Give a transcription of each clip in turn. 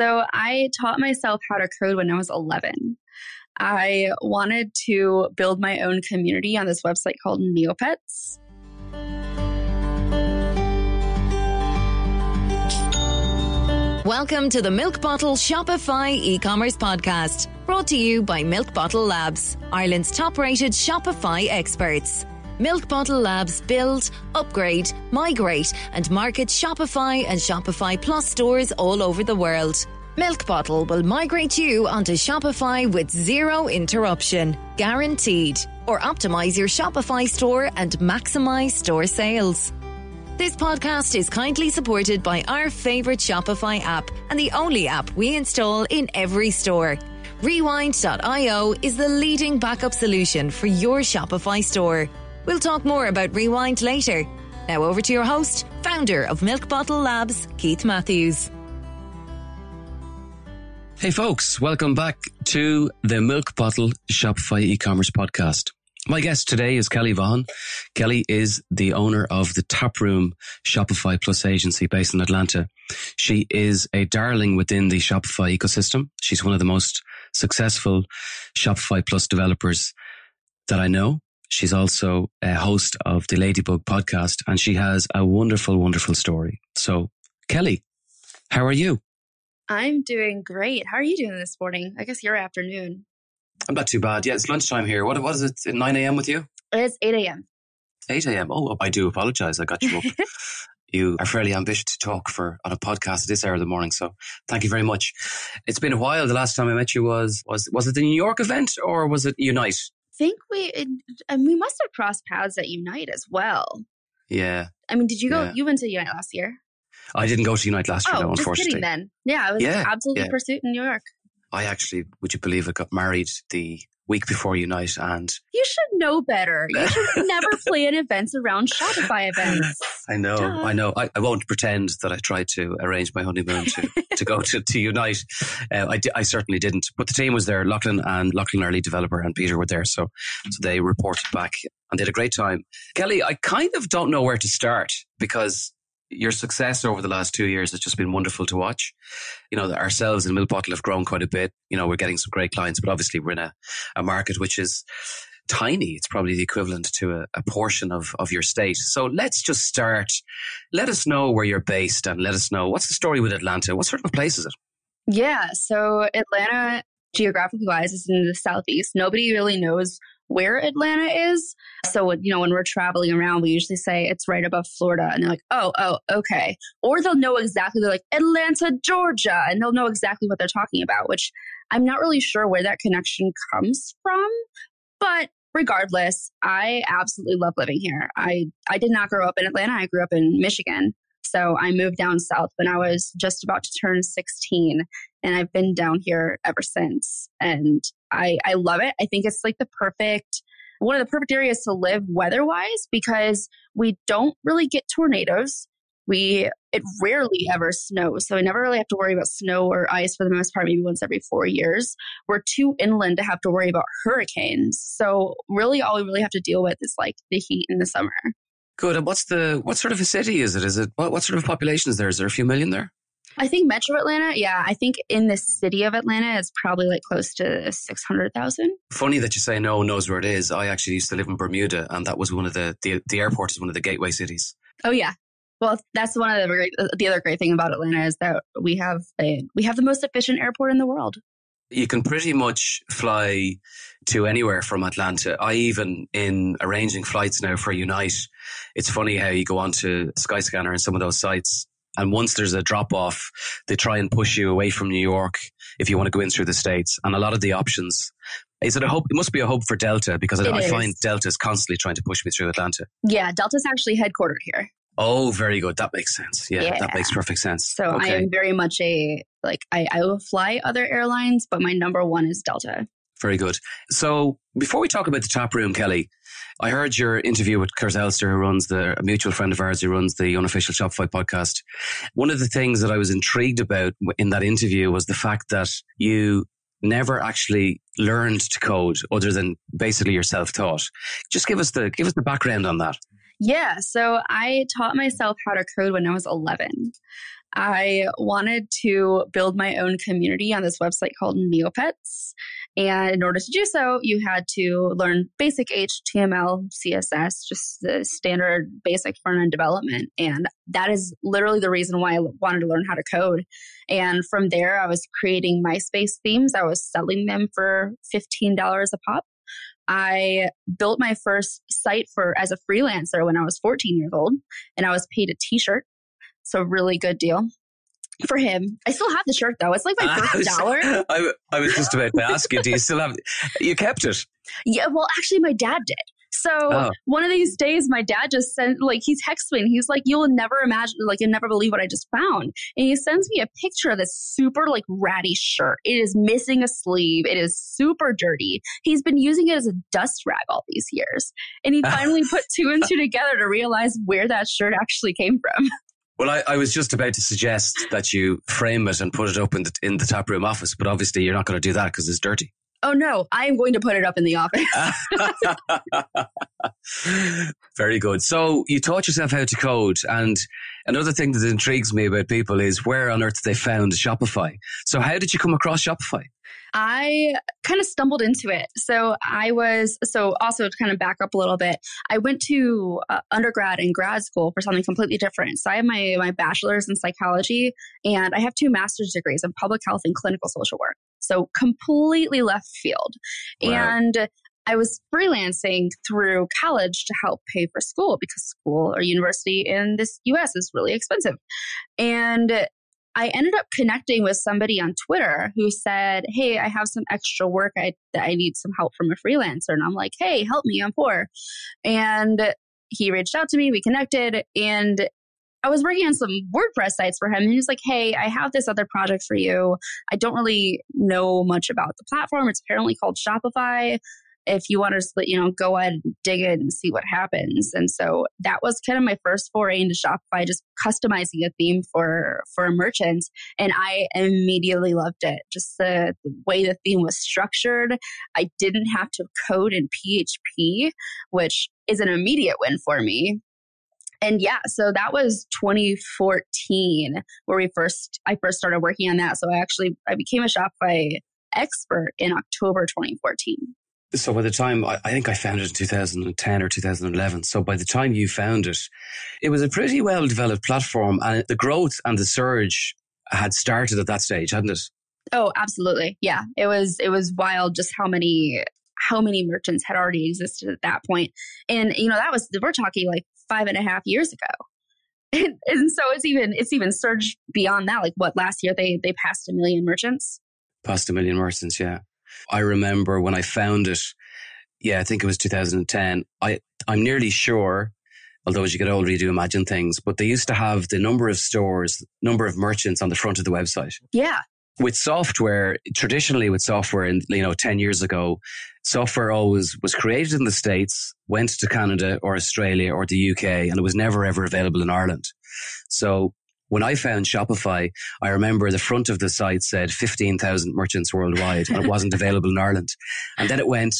So I taught myself how to code when I was 11. I wanted to build my own community on this website called Neopets. Welcome to the Milk Bottle Shopify e-commerce podcast, brought to you by Milk Bottle Labs, Ireland's top-rated Shopify experts. Milk Bottle Labs build, upgrade, migrate, and market Shopify and Shopify Plus stores all over the world. Milk Bottle will migrate you onto Shopify with zero interruption, guaranteed, or optimize your Shopify store and maximize store sales. This podcast is kindly supported by our favorite Shopify app and the only app we install in every store. Rewind.io is the leading backup solution for your Shopify store. We'll talk more about Rewind later. Now over to your host, founder of Milk Bottle Labs, Keith Matthews. Hey folks, welcome back to the Milk Bottle Shopify e-commerce podcast. My guest today is Kelly Vaughn. Kelly is the owner of the Taproom Shopify Plus agency based in Atlanta. She is a darling within the Shopify ecosystem. She's one of the most successful Shopify Plus developers that I know. She's also a host of the Ladybug podcast and she has a wonderful, wonderful story. So, Kelly, how are you? I'm doing great. How are you doing this morning? I guess your afternoon. I'm not too bad. Yeah, it's lunchtime here. What, what is it? 9 a.m. with you? It's 8 a.m. 8 a.m. Oh, I do apologize. I got you up. you are fairly ambitious to talk for on a podcast at this hour of the morning. So thank you very much. It's been a while. The last time I met you was was was it the New York event or was it Unite? Think we and we must have crossed paths at Unite as well. Yeah. I mean, did you go? Yeah. You went to Unite last year. I didn't go to Unite last year, oh, no, just unfortunately. kidding. Then, yeah, I was Yeah, absolutely yeah. pursuit in New York. I actually, would you believe it, got married the week before Unite and You should know better. You should never plan events around Shopify events. I know, Duh. I know. I, I won't pretend that I tried to arrange my honeymoon to, to go to, to Unite. Uh, I, di- I certainly didn't. But the team was there. Lachlan and Lachlan, our lead developer, and Peter were there. So, so they reported back and did a great time. Kelly, I kind of don't know where to start because your success over the last two years has just been wonderful to watch. You know, ourselves in Milk Bottle have grown quite a bit. You know, we're getting some great clients, but obviously we're in a, a market which is tiny. It's probably the equivalent to a, a portion of, of your state. So let's just start. Let us know where you're based and let us know what's the story with Atlanta? What sort of a place is it? Yeah, so Atlanta, geographically wise, is in the southeast. Nobody really knows where Atlanta is. So, you know, when we're traveling around, we usually say it's right above Florida. And they're like, oh, oh, okay. Or they'll know exactly, they're like, Atlanta, Georgia. And they'll know exactly what they're talking about, which I'm not really sure where that connection comes from. But regardless, I absolutely love living here. I, I did not grow up in Atlanta, I grew up in Michigan. So I moved down south when I was just about to turn 16 and I've been down here ever since. And I, I love it. I think it's like the perfect, one of the perfect areas to live weather wise because we don't really get tornadoes. We, it rarely ever snows. So we never really have to worry about snow or ice for the most part, maybe once every four years. We're too inland to have to worry about hurricanes. So really all we really have to deal with is like the heat in the summer. Good. And what's the, what sort of a city is it? Is it, what, what sort of population is there? Is there a few million there? I think Metro Atlanta, yeah, I think in the city of Atlanta, it's probably like close to 600,000. Funny that you say no one knows where it is. I actually used to live in Bermuda and that was one of the, the, the airport is one of the gateway cities. Oh yeah. Well, that's one of the great, uh, the other great thing about Atlanta is that we have a, we have the most efficient airport in the world. you can pretty much fly to anywhere from Atlanta. I even in arranging flights now for Unite, it's funny how you go onto Skyscanner and some of those sites. And once there's a drop off, they try and push you away from New York if you want to go in through the States. And a lot of the options, is it a hope? It must be a hope for Delta because I, It I is. find Delta is constantly trying to push me through Atlanta. Yeah, Delta's actually headquartered here. Oh, very good. That makes sense. Yeah, Yeah. that makes perfect sense. So I am very much a, like, I, I will fly other airlines, but my number one is Delta. Very good. So before we talk about the tap room, Kelly, I heard your interview with Kurt Elster, who runs the mutual friend of ours who runs the unofficial Shopify podcast. One of the things that I was intrigued about in that interview was the fact that you never actually learned to code other than basically your self-taught. Just give us the give us the background on that. Yeah. So I taught myself how to code when I was 11. I wanted to build my own community on this website called Neopets. And in order to do so, you had to learn basic HTML, CSS, just the standard basic front end development. And that is literally the reason why I wanted to learn how to code. And from there, I was creating MySpace themes. I was selling them for $15 a pop. I built my first site for as a freelancer when I was 14 years old, and I was paid a t-shirt. So really good deal for him. I still have the shirt though. It's like my first dollar. I, I was just about to ask you, do you still have you kept it? Yeah, well actually my dad did. So oh. one of these days, my dad just sent, like, he texts me and he's like, you'll never imagine, like, you'll never believe what I just found. And he sends me a picture of this super, like, ratty shirt. It is missing a sleeve. It is super dirty. He's been using it as a dust rag all these years. And he finally put two and two together to realize where that shirt actually came from. Well, I, I, was just about to suggest that you frame it and put it up in the, in the tap room office, but obviously you're not going to do that because it's dirty. Oh no, I am going to put it up in the office. Very good. So you taught yourself how to code, and another thing that intrigues me about people is where on earth they found Shopify. So how did you come across Shopify? I kind of stumbled into it. So I was, so also to kind of back up a little bit, I went to uh, undergrad and grad school for something completely different. So I have my, my bachelor's in psychology and I have two master's degrees in public health and clinical social work. So completely left field. Wow. And I was freelancing through college to help pay for school because school or university in this US is really expensive. And I ended up connecting with somebody on Twitter who said, Hey, I have some extra work. I, I need some help from a freelancer. And I'm like, Hey, help me. I'm poor. And he reached out to me. We connected and I was working on some WordPress sites for him. And he was like, Hey, I have this other project for you. I don't really know much about the platform. It's apparently called Shopify if you want to split, you know, go ahead and dig it and see what happens. And so that was kind of my first foray into Shopify, just customizing a theme for for a merchant. And I immediately loved it. Just the, the way the theme was structured. I didn't have to code in PHP, which is an immediate win for me. And yeah, so that was 2014 where we first I first started working on that. So I actually I became a Shopify expert in October 2014. So by the time I, I think I found it in 2010 or 2011. So by the time you found it, it was a pretty well developed platform and the growth and the surge had started at that stage, hadn't it? Oh, absolutely. Yeah. It was, it was wild just how many, how many merchants had already existed at that point. And, you know, that was, we're talking like five and a half years ago. And, and so it's even, it's even surged beyond that. Like what last year they, they passed a million merchants. Passed a million merchants. Yeah. I remember when I found it, yeah, I think it was 2010. I, I'm nearly sure, although as you get older, you do imagine things, but they used to have the number of stores, number of merchants on the front of the website. Yeah. With software, traditionally with software, and you know, 10 years ago, software always was created in the States, went to Canada or Australia or the UK, and it was never ever available in Ireland. So when I found Shopify, I remember the front of the site said 15,000 merchants worldwide and it wasn't available in Ireland. And then it went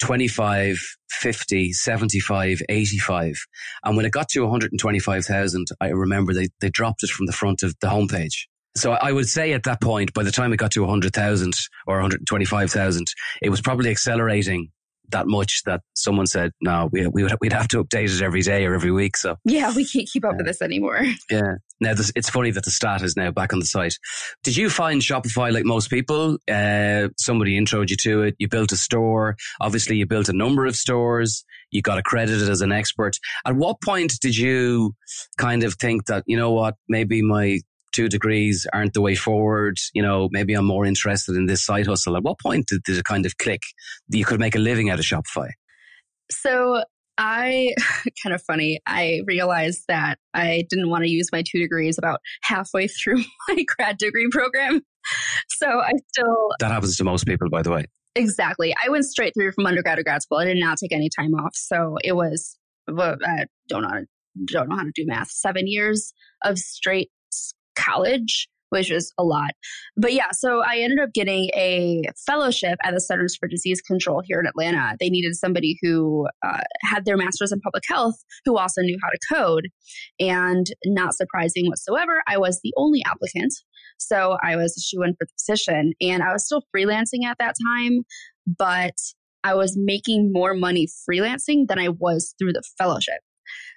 25, 50, 75, 85. And when it got to 125,000, I remember they, they dropped it from the front of the homepage. So I would say at that point, by the time it got to 100,000 or 125,000, it was probably accelerating that much that someone said, no, we, we would, we'd have to update it every day or every week. So yeah, we can't keep up with this anymore. Yeah. Now this, it's funny that the stat is now back on the site. Did you find Shopify like most people? Uh, somebody introed you to it. You built a store. Obviously you built a number of stores. You got accredited as an expert. At what point did you kind of think that, you know what, maybe my two degrees aren't the way forward. You know, maybe I'm more interested in this side hustle. At what point did, did it kind of click that you could make a living out of Shopify? So I kind of funny. I realized that I didn't want to use my two degrees about halfway through my grad degree program. So I still. That happens to most people, by the way. Exactly. I went straight through from undergrad to grad school. I did not take any time off. So it was, I don't know, don't know how to do math, seven years of straight college which is a lot. But yeah, so I ended up getting a fellowship at the Centers for Disease Control here in Atlanta. They needed somebody who uh, had their master's in public health who also knew how to code. And not surprising whatsoever, I was the only applicant. So I was a shoe in for the position. And I was still freelancing at that time, but I was making more money freelancing than I was through the fellowship.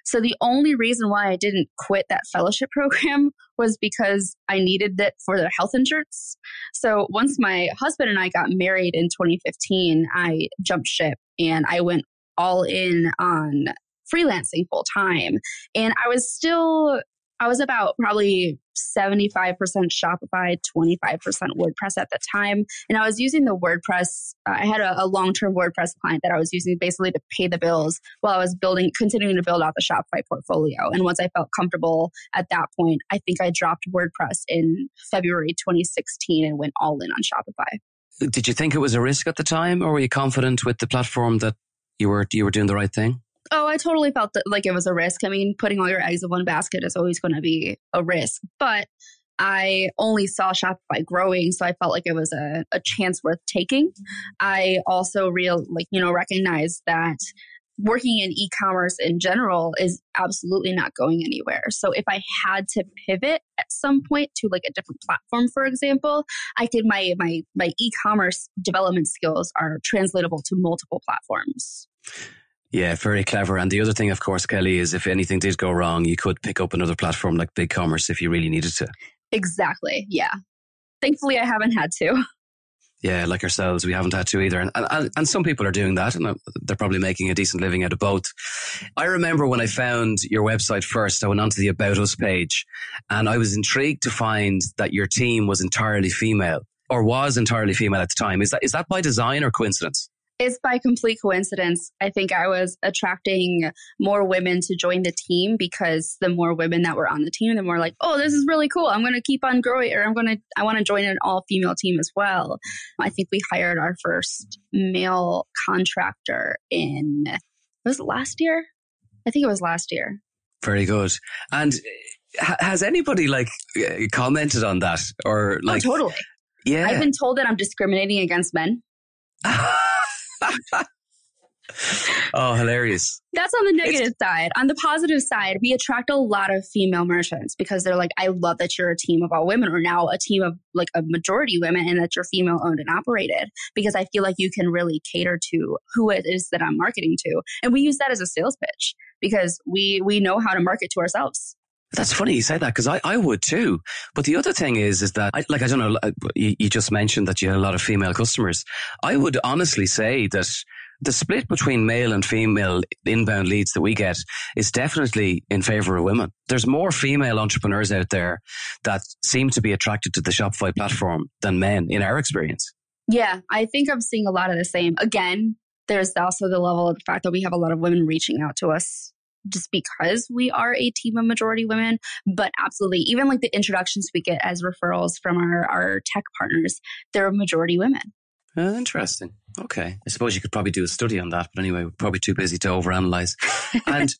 So the only reason why I didn't quit that fellowship program was because I needed it for the health insurance. So once my husband and I got married in 2015, I jumped ship and I went all in on freelancing full time. And I was still I was about probably 75% Shopify, 25% WordPress at the time. And I was using the WordPress. Uh, I had a, a long term WordPress client that I was using basically to pay the bills while I was building, continuing to build out the Shopify portfolio. And once I felt comfortable at that point, I think I dropped WordPress in February 2016 and went all in on Shopify. Did you think it was a risk at the time, or were you confident with the platform that you were you were doing the right thing? Oh, I totally felt that, like it was a risk. I mean, putting all your eggs in one basket is always going to be a risk, but I only saw Shopify growing, so I felt like it was a, a chance worth taking. I also real like you know recognize that working in e-commerce in general is absolutely not going anywhere. So if I had to pivot at some point to like a different platform, for example, I could my my my e-commerce development skills are translatable to multiple platforms. Yeah, very clever. And the other thing, of course, Kelly, is if anything did go wrong, you could pick up another platform like BigCommerce if you really needed to. Exactly. Yeah. Thankfully, I haven't had to. Yeah, like ourselves, we haven't had to either. And, and, and some people are doing that and they're probably making a decent living out of both. I remember when I found your website first, I went onto the About Us page and I was intrigued to find that your team was entirely female or was entirely female at the time. Is that, is that by design or coincidence? It's by complete coincidence. I think I was attracting more women to join the team because the more women that were on the team, the more like, oh, this is really cool. I'm going to keep on growing, or I'm going to, I want to join an all female team as well. I think we hired our first male contractor in, was it last year? I think it was last year. Very good. And uh, has anybody like uh, commented on that or oh, like? Oh, totally. Yeah. I've been told that I'm discriminating against men. oh, hilarious. That's on the negative it's- side. On the positive side, we attract a lot of female merchants because they're like, I love that you're a team of all women or now a team of like a majority women and that you're female owned and operated because I feel like you can really cater to who it is that I'm marketing to. And we use that as a sales pitch because we, we know how to market to ourselves. That's funny you say that because I, I would too. But the other thing is, is that I, like, I don't know, you, you just mentioned that you had a lot of female customers. I would honestly say that the split between male and female inbound leads that we get is definitely in favor of women. There's more female entrepreneurs out there that seem to be attracted to the Shopify platform than men in our experience. Yeah, I think I'm seeing a lot of the same. Again, there's also the level of the fact that we have a lot of women reaching out to us just because we are a team of majority women, but absolutely, even like the introductions we get as referrals from our, our tech partners, they're majority women. Uh, interesting. Okay. I suppose you could probably do a study on that, but anyway, we're probably too busy to overanalyze. and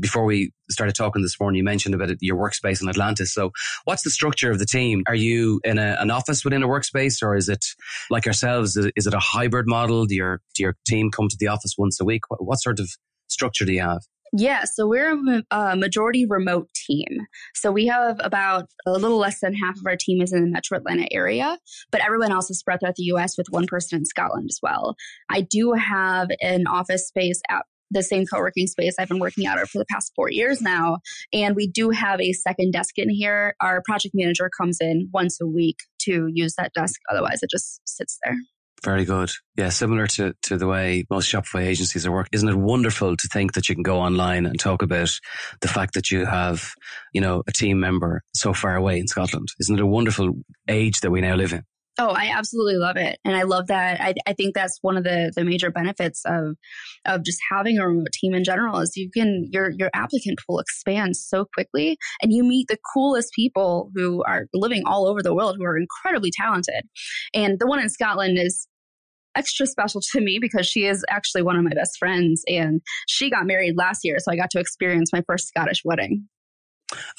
before we started talking this morning, you mentioned about your workspace in Atlantis. So, what's the structure of the team? Are you in a, an office within a workspace, or is it like ourselves? Is it a hybrid model? Do your do your team come to the office once a week? What, what sort of structure do you have? Yeah, so we're a uh, majority remote team. So we have about a little less than half of our team is in the metro Atlanta area, but everyone else is spread throughout the US with one person in Scotland as well. I do have an office space at the same co-working space I've been working out of for the past four years now. And we do have a second desk in here. Our project manager comes in once a week to use that desk. Otherwise, it just sits there. Very good. Yeah, similar to, to the way most Shopify agencies are working. Isn't it wonderful to think that you can go online and talk about the fact that you have, you know, a team member so far away in Scotland? Isn't it a wonderful age that we now live in? Oh, I absolutely love it. And I love that. I, I think that's one of the, the major benefits of, of just having a remote team in general is you can, your, your applicant pool expands so quickly and you meet the coolest people who are living all over the world who are incredibly talented. And the one in Scotland is extra special to me because she is actually one of my best friends and she got married last year. So I got to experience my first Scottish wedding.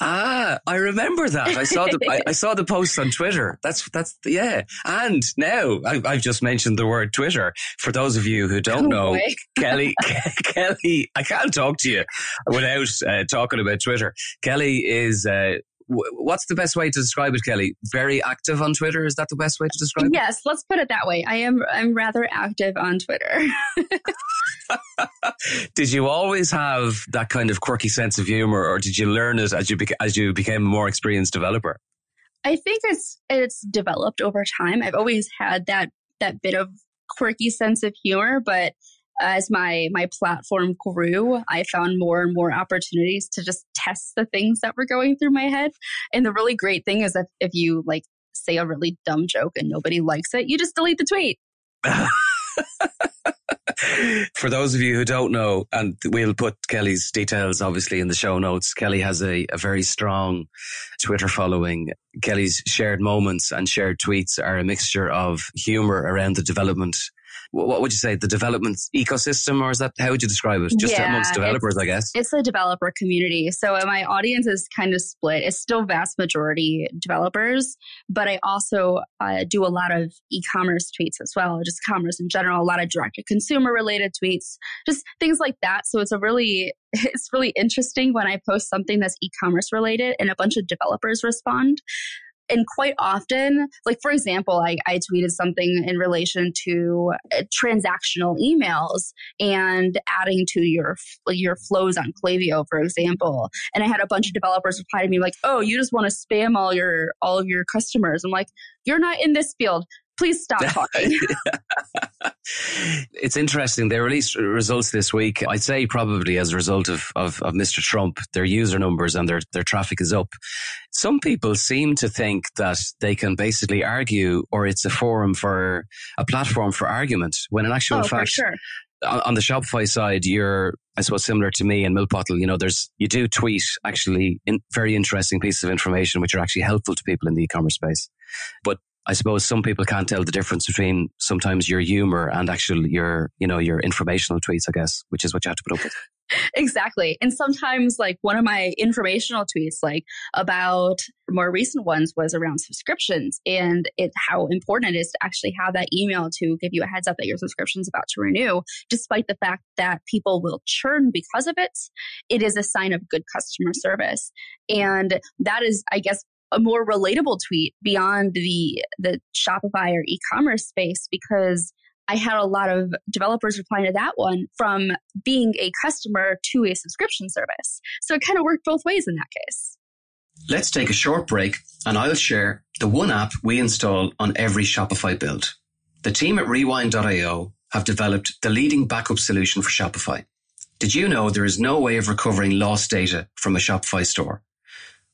Ah, I remember that. I saw the I, I, saw the post on Twitter. That's that's yeah. And now I, have just mentioned the word Twitter. For those of you who don't know, Kelly Kelly, I can't talk to you without uh, talking about Twitter. Kelly is uh, what's the best way to describe it, Kelly? Very active on Twitter. Is that the best way to describe it? Yes, let's put it that way. I am. I'm rather active on Twitter. did you always have that kind of quirky sense of humor, or did you learn it as you beca- as you became a more experienced developer? I think it's it's developed over time. I've always had that that bit of quirky sense of humor, but as my my platform grew, I found more and more opportunities to just test the things that were going through my head. And the really great thing is that if you like say a really dumb joke and nobody likes it, you just delete the tweet. For those of you who don't know, and we'll put Kelly's details obviously in the show notes, Kelly has a, a very strong Twitter following. Kelly's shared moments and shared tweets are a mixture of humor around the development what would you say the development ecosystem or is that how would you describe it? Just yeah, amongst developers i guess. it's a developer community. So my audience is kind of split. It's still vast majority developers but i also uh, do a lot of e-commerce tweets as well just commerce in general a lot of direct to consumer related tweets just things like that. So it's a really it's really interesting when i post something that's e-commerce related and a bunch of developers respond and quite often, like for example, I, I tweeted something in relation to uh, transactional emails and adding to your your flows on Klaviyo, for example. And I had a bunch of developers reply to me like, "Oh, you just want to spam all your all of your customers." I'm like, "You're not in this field. Please stop talking. it's interesting. They released results this week. I'd say probably as a result of, of, of, Mr. Trump, their user numbers and their, their traffic is up. Some people seem to think that they can basically argue or it's a forum for a platform for argument when in actual oh, fact, sure on the Shopify side, you're, I suppose, similar to me and Milk Bottle. You know, there's, you do tweet actually in very interesting pieces of information, which are actually helpful to people in the e-commerce space. But I suppose some people can't tell the difference between sometimes your humor and actual your, you know, your informational tweets, I guess, which is what you have to put up with. exactly. And sometimes like one of my informational tweets, like about more recent ones was around subscriptions and it, how important it is to actually have that email to give you a heads up that your subscription is about to renew, despite the fact that people will churn because of it. It is a sign of good customer service. And that is, I guess, a more relatable tweet beyond the the Shopify or e-commerce space because I had a lot of developers replying to that one from being a customer to a subscription service. So it kind of worked both ways in that case. Let's take a short break and I'll share the one app we install on every Shopify build. The team at rewind.io have developed the leading backup solution for Shopify. Did you know there is no way of recovering lost data from a Shopify store?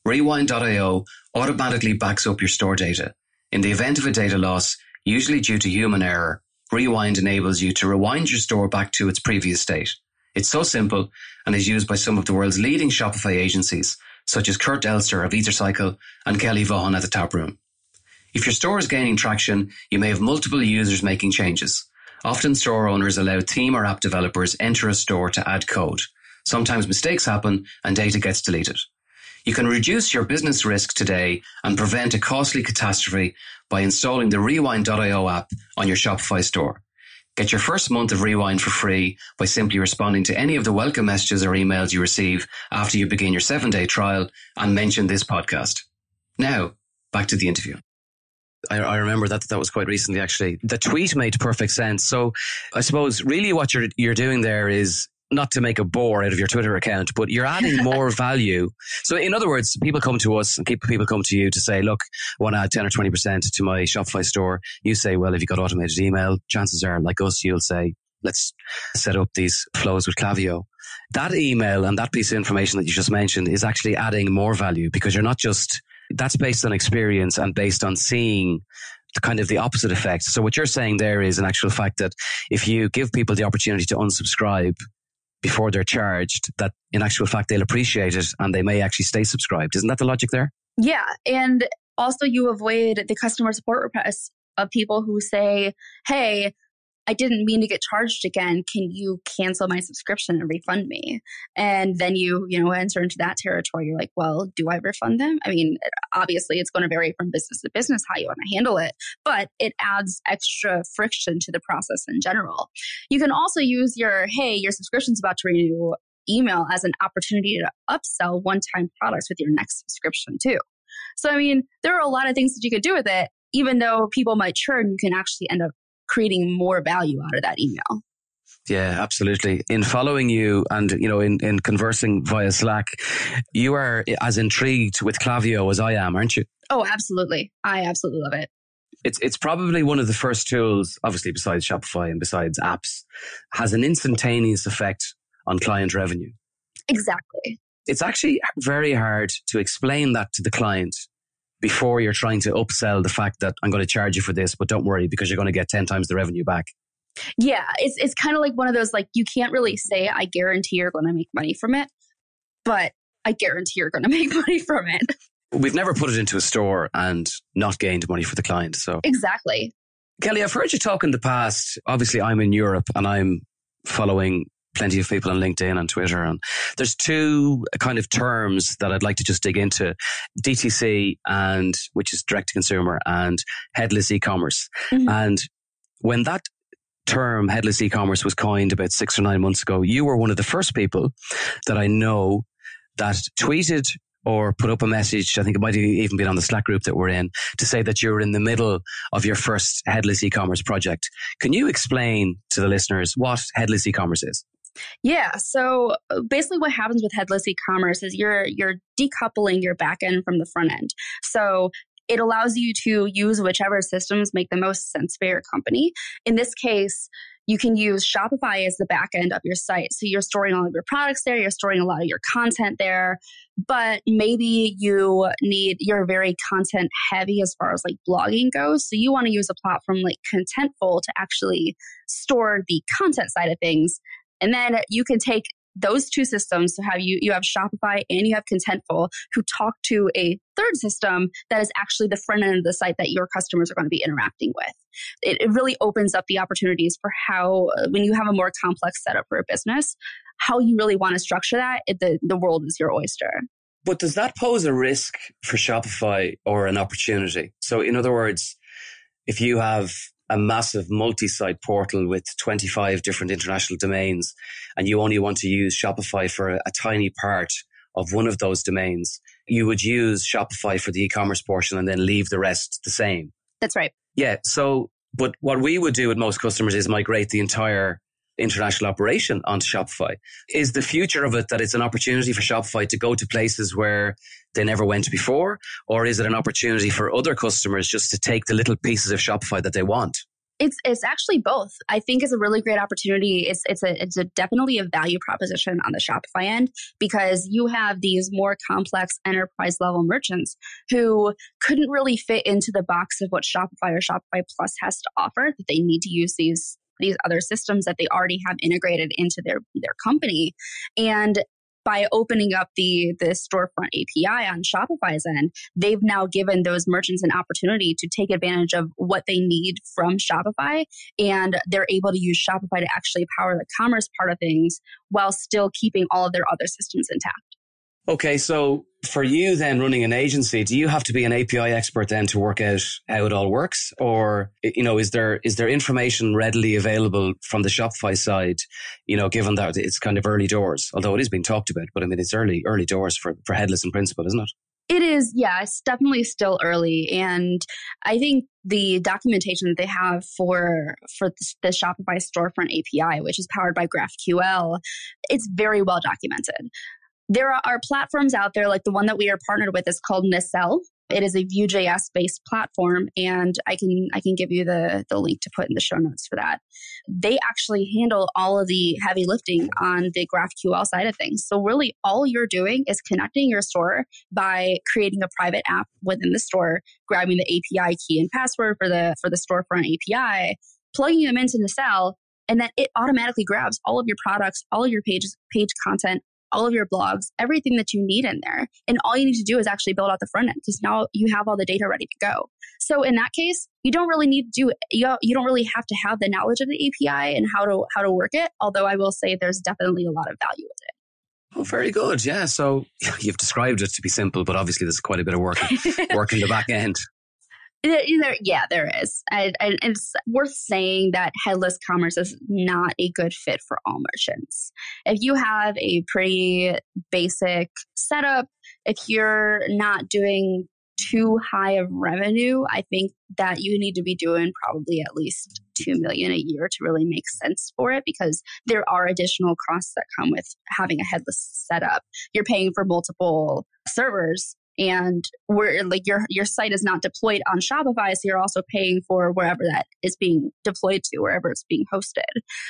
Rewind.io automatically backs up your store data. In the event of a data loss, usually due to human error, Rewind enables you to rewind your store back to its previous state. It's so simple and is used by some of the world's leading Shopify agencies, such as Kurt Elster of EtherCycle and Kelly Vaughn at the Tap Room. If your store is gaining traction, you may have multiple users making changes. Often store owners allow team or app developers enter a store to add code. Sometimes mistakes happen and data gets deleted. You can reduce your business risk today and prevent a costly catastrophe by installing the Rewind.io app on your Shopify store. Get your first month of Rewind for free by simply responding to any of the welcome messages or emails you receive after you begin your seven day trial and mention this podcast. Now, back to the interview. I, I, remember that that was quite recently actually. The tweet made perfect sense. So I suppose really what you're you're doing there is not to make a bore out of your Twitter account, but you're adding more value. So in other words, people come to us and people come to you to say, look, I want to add 10 or 20% to my Shopify store. You say, well, if you got automated email, chances are like us, you'll say, let's set up these flows with Klaviyo. That email and that piece of information that you just mentioned is actually adding more value because you're not just, that's based on experience and based on seeing the kind of the opposite effect. So what you're saying there is an actual fact that if you give people the opportunity to unsubscribe, before they're charged that in actual fact they'll appreciate it and they may actually stay subscribed. Isn't that the logic there? Yeah. And also you avoid the customer support requests of people who say, Hey, I didn't mean to get charged again. Can you cancel my subscription and refund me? And then you, you know, enter into that territory. You're like, well, do I refund them? I mean, obviously it's going to vary from business to business how you want to handle it, but it adds extra friction to the process in general. You can also use your, hey, your subscription's about to renew email as an opportunity to upsell one time products with your next subscription too. So, I mean, there are a lot of things that you could do with it. Even though people might churn, you can actually end up creating more value out of that email. Yeah, absolutely. In following you and, you know, in, in conversing via Slack, you are as intrigued with Klaviyo as I am, aren't you? Oh, absolutely. I absolutely love it. It's, it's probably one of the first tools, obviously besides Shopify and besides apps, has an instantaneous effect on client revenue. Exactly. It's actually very hard to explain that to the client before you're trying to upsell the fact that I'm going to charge you for this, but don't worry because you're going to get 10 times the revenue back. Yeah, it's it's kind of like one of those like you can't really say I guarantee you're going to make money from it, but I guarantee you're going to make money from it. We've never put it into a store and not gained money for the client. So Exactly. Kelly, I've heard you talk in the past. Obviously, I'm in Europe and I'm following plenty of people on LinkedIn and Twitter. And there's two kind of terms that I'd like to just dig into DTC and which is direct to consumer and headless e-commerce. Mm-hmm. And when that term headless e-commerce was coined about six or nine months ago, you were one of the first people that I know that tweeted or put up a message. I think it might have even been on the Slack group that we're in to say that you're in the middle of your first headless e-commerce project. Can you explain to the listeners what headless e-commerce is? Yeah. So uh, basically what happens with headless e-commerce is you're you're decoupling your backend from the front end. So it allows you to use whichever systems make the most sense for your company. In this case, you can use Shopify as the back end of your site. So you're storing all of your products there, you're storing a lot of your content there, but maybe you need, you're very content heavy as far as like blogging goes. So you want to use a platform like Contentful to actually store the content side of things. And then you can take those two systems to have you you have Shopify and you have Contentful who talk to a third system that is actually the front end of the site that your customers are going to be interacting with. It, it really opens up the opportunities for how uh, when you have a more complex setup for a business, how you really want to structure that. It, the the world is your oyster. But does that pose a risk for Shopify or an opportunity? So in other words, if you have a massive multi-site portal with 25 different international domains and you only want to use Shopify for a, a tiny part of one of those domains, you would use Shopify for the e-commerce portion and then leave the rest the same. That's right. Yeah. So, but what we would do with most customers is migrate the entire international operation onto Shopify. Is the future of it that it's an opportunity for Shopify to go to places where they never went before? Or is it an opportunity for other customers just to take the little pieces of Shopify that they want? It's it's actually both. I think it's a really great opportunity. It's it's a it's a definitely a value proposition on the Shopify end because you have these more complex enterprise level merchants who couldn't really fit into the box of what Shopify or Shopify Plus has to offer. That they need to use these these other systems that they already have integrated into their their company and by opening up the the storefront API on Shopify's end, they've now given those merchants an opportunity to take advantage of what they need from Shopify, and they're able to use Shopify to actually power the commerce part of things while still keeping all of their other systems intact. Okay, so for you then running an agency, do you have to be an API expert then to work out how it all works? Or, you know, is there, is there information readily available from the Shopify side, you know, given that it's kind of early doors, although it is being talked about, but I mean, it's early, early doors for, for headless in principle, isn't it? It is, yeah, it's definitely still early. And I think the documentation that they have for for the Shopify storefront API, which is powered by GraphQL, it's very well documented there are platforms out there like the one that we are partnered with is called Nacelle. It is a Vue.js based platform, and I can I can give you the the link to put in the show notes for that. They actually handle all of the heavy lifting on the GraphQL side of things. So really, all you're doing is connecting your store by creating a private app within the store, grabbing the API key and password for the for the storefront API, plugging them into Nacelle, and then it automatically grabs all of your products, all of your pages, page content, all of your blogs, everything that you need in there. And all you need to do is actually build out the front end because now you have all the data ready to go. So in that case, you don't really need to do. You, you don't really have to have the knowledge of the API and how to how to work it. Although I will say there's definitely a lot of value with it. Oh, very good. Yeah. So you've described it to be simple, but obviously there's quite a bit of work, work in the back end. There, yeah, there is. I, I, it's worth saying that headless commerce is not a good fit for all merchants. If you have a pretty basic setup, if you're not doing too high of revenue, I think that you need to be doing probably at least 2 million a year to really make sense for it because there are additional costs that come with having a headless setup. You're paying for multiple servers and where like your your site is not deployed on Shopify, so you're also paying for wherever that is being deployed to, wherever it's being hosted.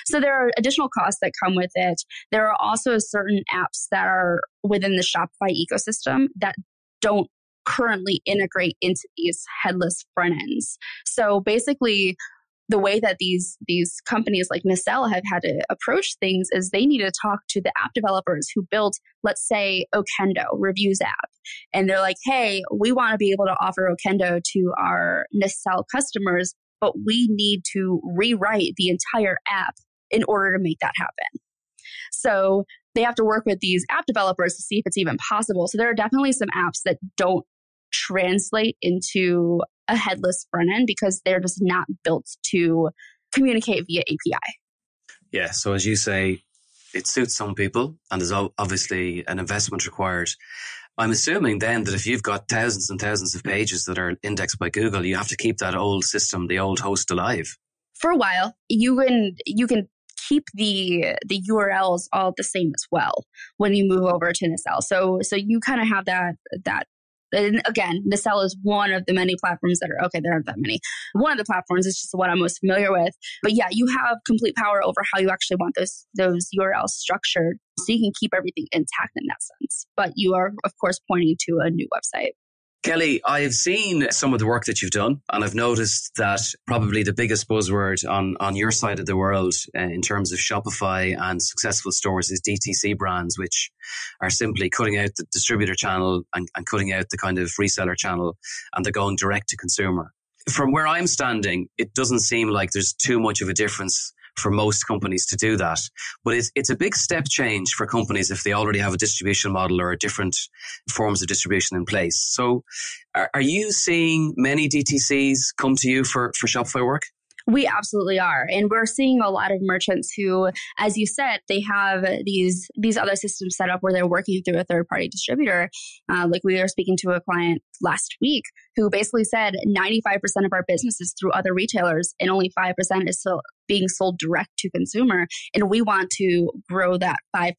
So there are additional costs that come with it. There are also certain apps that are within the Shopify ecosystem that don't currently integrate into these headless front ends. So basically, the way that these these companies like Nacelle have had to approach things is they need to talk to the app developers who built, let's say, Okendo reviews app, and they're like, "Hey, we want to be able to offer Okendo to our Nacelle customers, but we need to rewrite the entire app in order to make that happen." So they have to work with these app developers to see if it's even possible. So there are definitely some apps that don't translate into a headless front end because they're just not built to communicate via API. Yeah. So as you say, it suits some people and there's obviously an investment required. I'm assuming then that if you've got thousands and thousands of pages that are indexed by Google, you have to keep that old system, the old host alive. For a while, you can you can keep the the URLs all the same as well when you move over to Nacelle. So so you kind of have that that and again, Nacelle is one of the many platforms that are okay. There aren't that many. One of the platforms is just the one I'm most familiar with. But yeah, you have complete power over how you actually want those those URLs structured, so you can keep everything intact in that sense. But you are, of course, pointing to a new website. Kelly, I've seen some of the work that you've done, and I've noticed that probably the biggest buzzword on, on your side of the world uh, in terms of Shopify and successful stores is DTC brands, which are simply cutting out the distributor channel and, and cutting out the kind of reseller channel, and they're going direct to consumer. From where I'm standing, it doesn't seem like there's too much of a difference for most companies to do that. But it's, it's a big step change for companies if they already have a distribution model or different forms of distribution in place. So are, are you seeing many DTCs come to you for, for Shopify work? We absolutely are. And we're seeing a lot of merchants who, as you said, they have these these other systems set up where they're working through a third party distributor. Uh, like we were speaking to a client last week who basically said 95% of our business is through other retailers and only 5% is still being sold direct to consumer. And we want to grow that 5%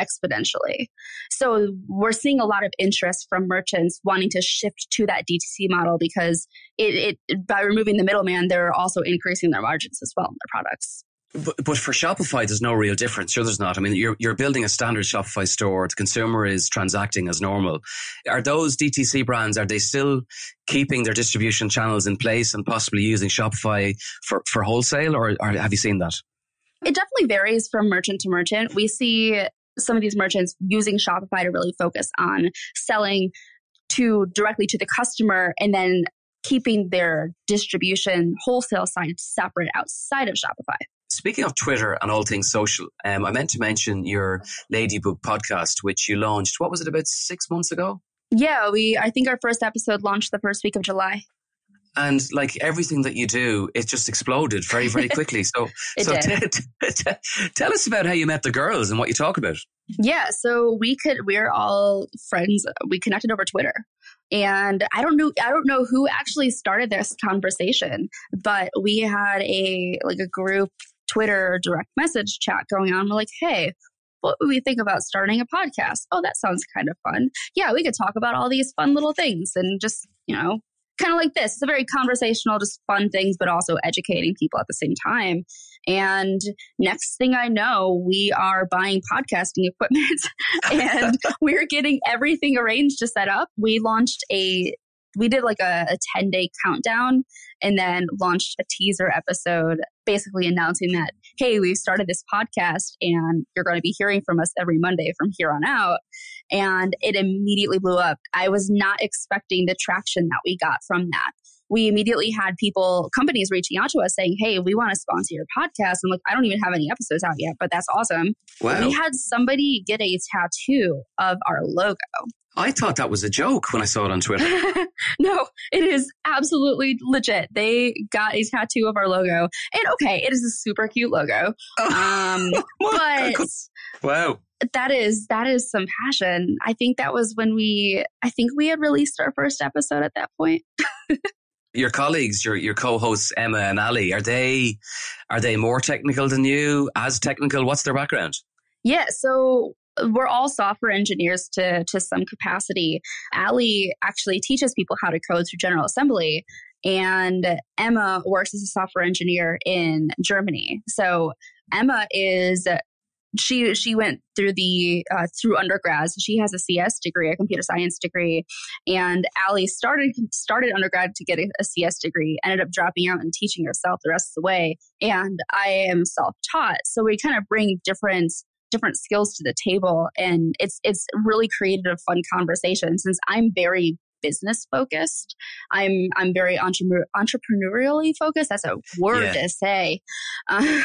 exponentially. So we're seeing a lot of interest from merchants wanting to shift to that DTC model because it, it by removing the middleman, they're also increasing their margins as well in their products. But, but for Shopify, there's no real difference. Sure, there's not. I mean, you're, you're building a standard Shopify store. The consumer is transacting as normal. Are those DTC brands, are they still keeping their distribution channels in place and possibly using Shopify for, for wholesale or, or have you seen that? It definitely varies from merchant to merchant. We see some of these merchants using Shopify to really focus on selling to directly to the customer and then keeping their distribution wholesale side separate outside of Shopify. Speaking of Twitter and all things social, um, I meant to mention your Ladybug podcast, which you launched. What was it about six months ago? Yeah, we. I think our first episode launched the first week of July and like everything that you do, it just exploded very, very quickly. So, so t- t- t- tell us about how you met the girls and what you talk about. Yeah, so we could we're all friends. We connected over Twitter. And I don't know I don't know who actually started this conversation, but we had a like a group Twitter direct message chat going on. We're like, "Hey, what would we think about starting a podcast? Oh, that sounds kind of fun. Yeah, we could talk about all these fun little things and just, you know, kind of like this. It's a very conversational, just fun things, but also educating people at the same time. And next thing I know, we are buying podcasting equipment and we're getting everything arranged to set up. We launched a we did like a, a 10 day countdown and then launched a teaser episode basically announcing that hey, we've started this podcast and you're going to be hearing from us every Monday from here on out. And it immediately blew up. I was not expecting the traction that we got from that we immediately had people, companies reaching out to us saying, Hey, we want to sponsor your podcast. I'm like, I don't even have any episodes out yet, but that's awesome. Wow. We had somebody get a tattoo of our logo. I thought that was a joke when I saw it on Twitter. no, it is absolutely legit. They got a tattoo of our logo. And okay, it is a super cute logo. Um, but wow. That is that is some passion. I think that was when we I think we had released our first episode at that point. your colleagues, your your co-hosts Emma and Ali, are they are they more technical than you? As technical, what's their background? Yeah, so we're all software engineers to to some capacity. Ali actually teaches people how to code through General Assembly, and Emma works as a software engineer in Germany. So Emma is she she went through the uh, through undergrad. She has a CS degree, a computer science degree, and Ali started started undergrad to get a, a CS degree. Ended up dropping out and teaching herself the rest of the way. And I am self taught, so we kind of bring different different skills to the table, and it's it's really created a fun conversation. Since I'm very business focused. I'm I'm very entre- entrepreneurially focused. That's a word yeah. to say. Uh,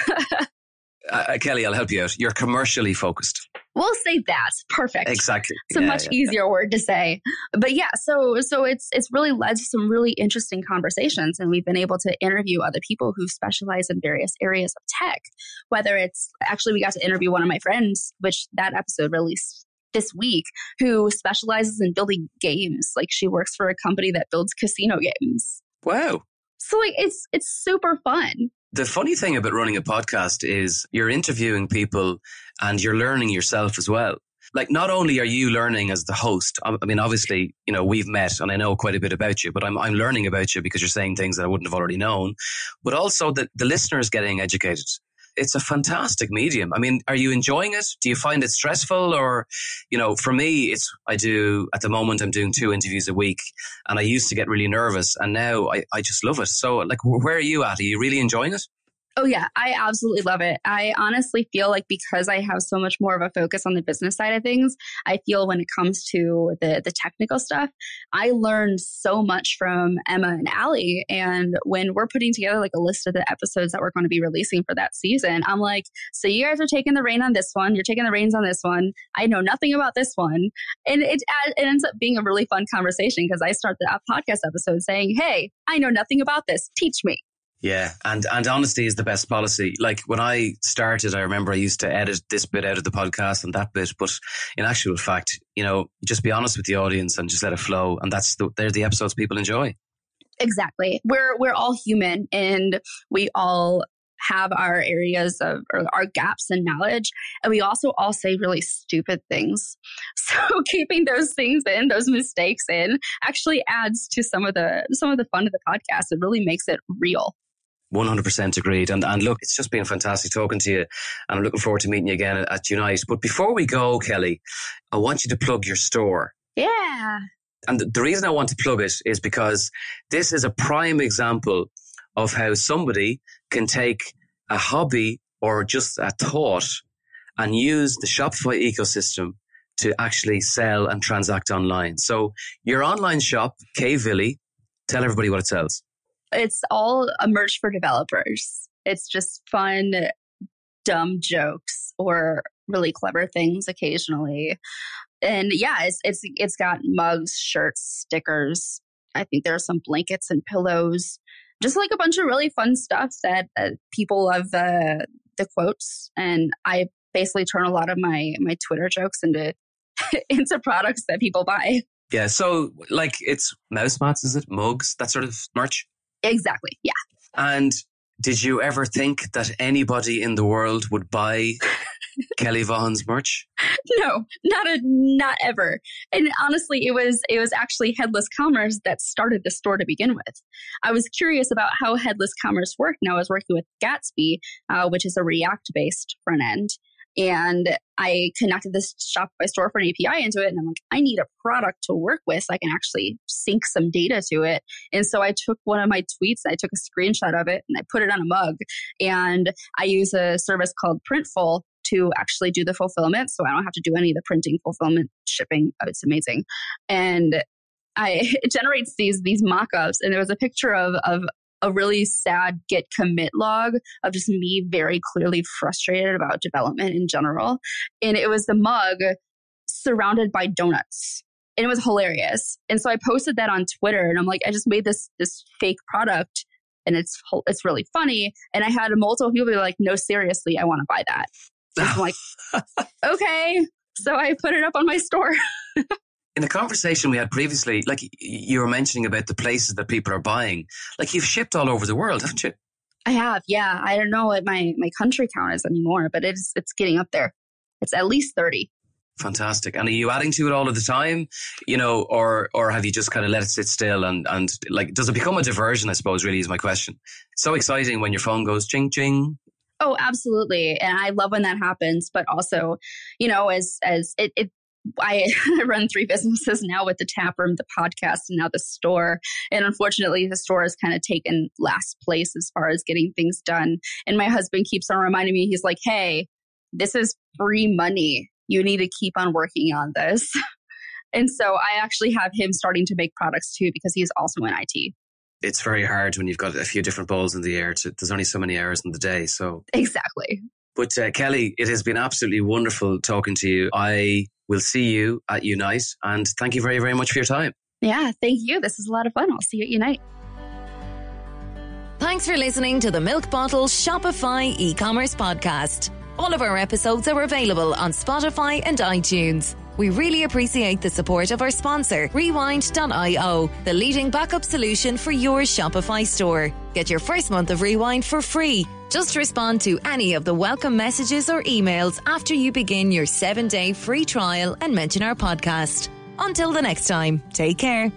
uh, Kelly, I'll help you out. You're commercially focused. We'll say that. Perfect. Exactly. It's a much yeah, easier yeah. word to say. But yeah, so so it's it's really led to some really interesting conversations and we've been able to interview other people who specialize in various areas of tech. Whether it's actually we got to interview one of my friends, which that episode released this week, who specializes in building games. Like she works for a company that builds casino games. Wow. So like it's it's super fun. The funny thing about running a podcast is you're interviewing people and you're learning yourself as well. Like, not only are you learning as the host, I mean, obviously, you know, we've met and I know quite a bit about you, but I'm, I'm learning about you because you're saying things that I wouldn't have already known, but also that the listener is getting educated it's a fantastic medium. I mean, are you enjoying it? Do you find it stressful or, you know, for me, it's, I do, at the moment, I'm doing two interviews a week and I used to get really nervous and now I, I just love it. So like, where are you at? Are you really enjoying it? Oh, yeah, I absolutely love it. I honestly feel like because I have so much more of a focus on the business side of things, I feel when it comes to the, the technical stuff, I learned so much from Emma and Ali. And when we're putting together like a list of the episodes that we're going to be releasing for that season, I'm like, so you guys are taking the reign on this one, you're taking the reins on this one. I know nothing about this one. And it, it ends up being a really fun conversation because I start the podcast episode saying, hey, I know nothing about this, teach me. Yeah, and and honesty is the best policy. Like when I started, I remember I used to edit this bit out of the podcast and that bit, but in actual fact, you know, just be honest with the audience and just let it flow, and that's the, they're the episodes people enjoy. Exactly. We're we're all human, and we all have our areas of or our gaps in knowledge and we also all say really stupid things so keeping those things in those mistakes in actually adds to some of the some of the fun of the podcast it really makes it real 100% agreed. And, and look, it's just been fantastic talking to you. And I'm looking forward to meeting you again at, at Unite. But before we go, Kelly, I want you to plug your store. Yeah. And the, reason I want to plug it is because this is a prime example of how somebody can take a hobby or just a thought and use the Shopify ecosystem to actually sell and transact online. So your online shop, Kvilli, tell everybody what it sells it's all a merch for developers. It's just fun, dumb jokes or really clever things occasionally. And yeah, it's it's it's got mugs, shirts, stickers. I think there are some blankets and pillows. Just like a bunch of really fun stuff that uh, people love the the quotes and I basically turn a lot of my my Twitter jokes into into products that people buy. Yeah, so like it's mouse mats, is it? Mugs, that sort of merch? Exactly. Yeah. And did you ever think that anybody in the world would buy Kelly Vaughn's merch? No, not a not ever. And honestly, it was it was actually headless commerce that started the store to begin with. I was curious about how headless commerce worked. Now I was working with Gatsby, uh, which is a React based front end. And I connected this Shopify store for an API into it. And I'm like, I need a product to work with so I can actually sync some data to it. And so I took one of my tweets, I took a screenshot of it and I put it on a mug. And I use a service called Printful to actually do the fulfillment. So I don't have to do any of the printing, fulfillment, shipping. Oh, it's amazing. And I, it generates these these mock-ups and there was a picture of of a really sad git commit log of just me very clearly frustrated about development in general. And it was the mug surrounded by donuts. And it was hilarious. And so I posted that on Twitter and I'm like, I just made this this fake product and it's it's really funny. And I had multiple people be like, no, seriously, I want to buy that. I'm like, okay. So I put it up on my store. in the conversation we had previously, like you were mentioning about the places that people are buying, like you've shipped all over the world, haven't you? I have, yeah. I don't know what my, my country count is anymore, but it's it's getting up there. It's at least 30. Fantastic. And are you adding to it all of the time? You know, or or have you just kind of let it sit still and and like does it become a diversion, I suppose, really is my question. so exciting when your phone goes ching ching. Oh, absolutely. And I love when that happens, but also, you know, as as it, it I run three businesses now with the tap room, the podcast, and now the store. And unfortunately, the store has kind of taken last place as far as getting things done. And my husband keeps on reminding me, he's like, hey, this is free money. You need to keep on working on this. and so I actually have him starting to make products too because he's also in IT. It's very hard when you've got a few different balls in the air. To, there's only so many hours in the day. So exactly. But uh, Kelly, it has been absolutely wonderful talking to you. I will see you at Unite and thank you very, very much for your time. Yeah, thank you. This is a lot of fun. I'll see you at Unite. Thanks for listening to the Milk Bottle Shopify e commerce podcast. All of our episodes are available on Spotify and iTunes. We really appreciate the support of our sponsor, Rewind.io, the leading backup solution for your Shopify store. Get your first month of Rewind for free. Just respond to any of the welcome messages or emails after you begin your seven day free trial and mention our podcast. Until the next time, take care.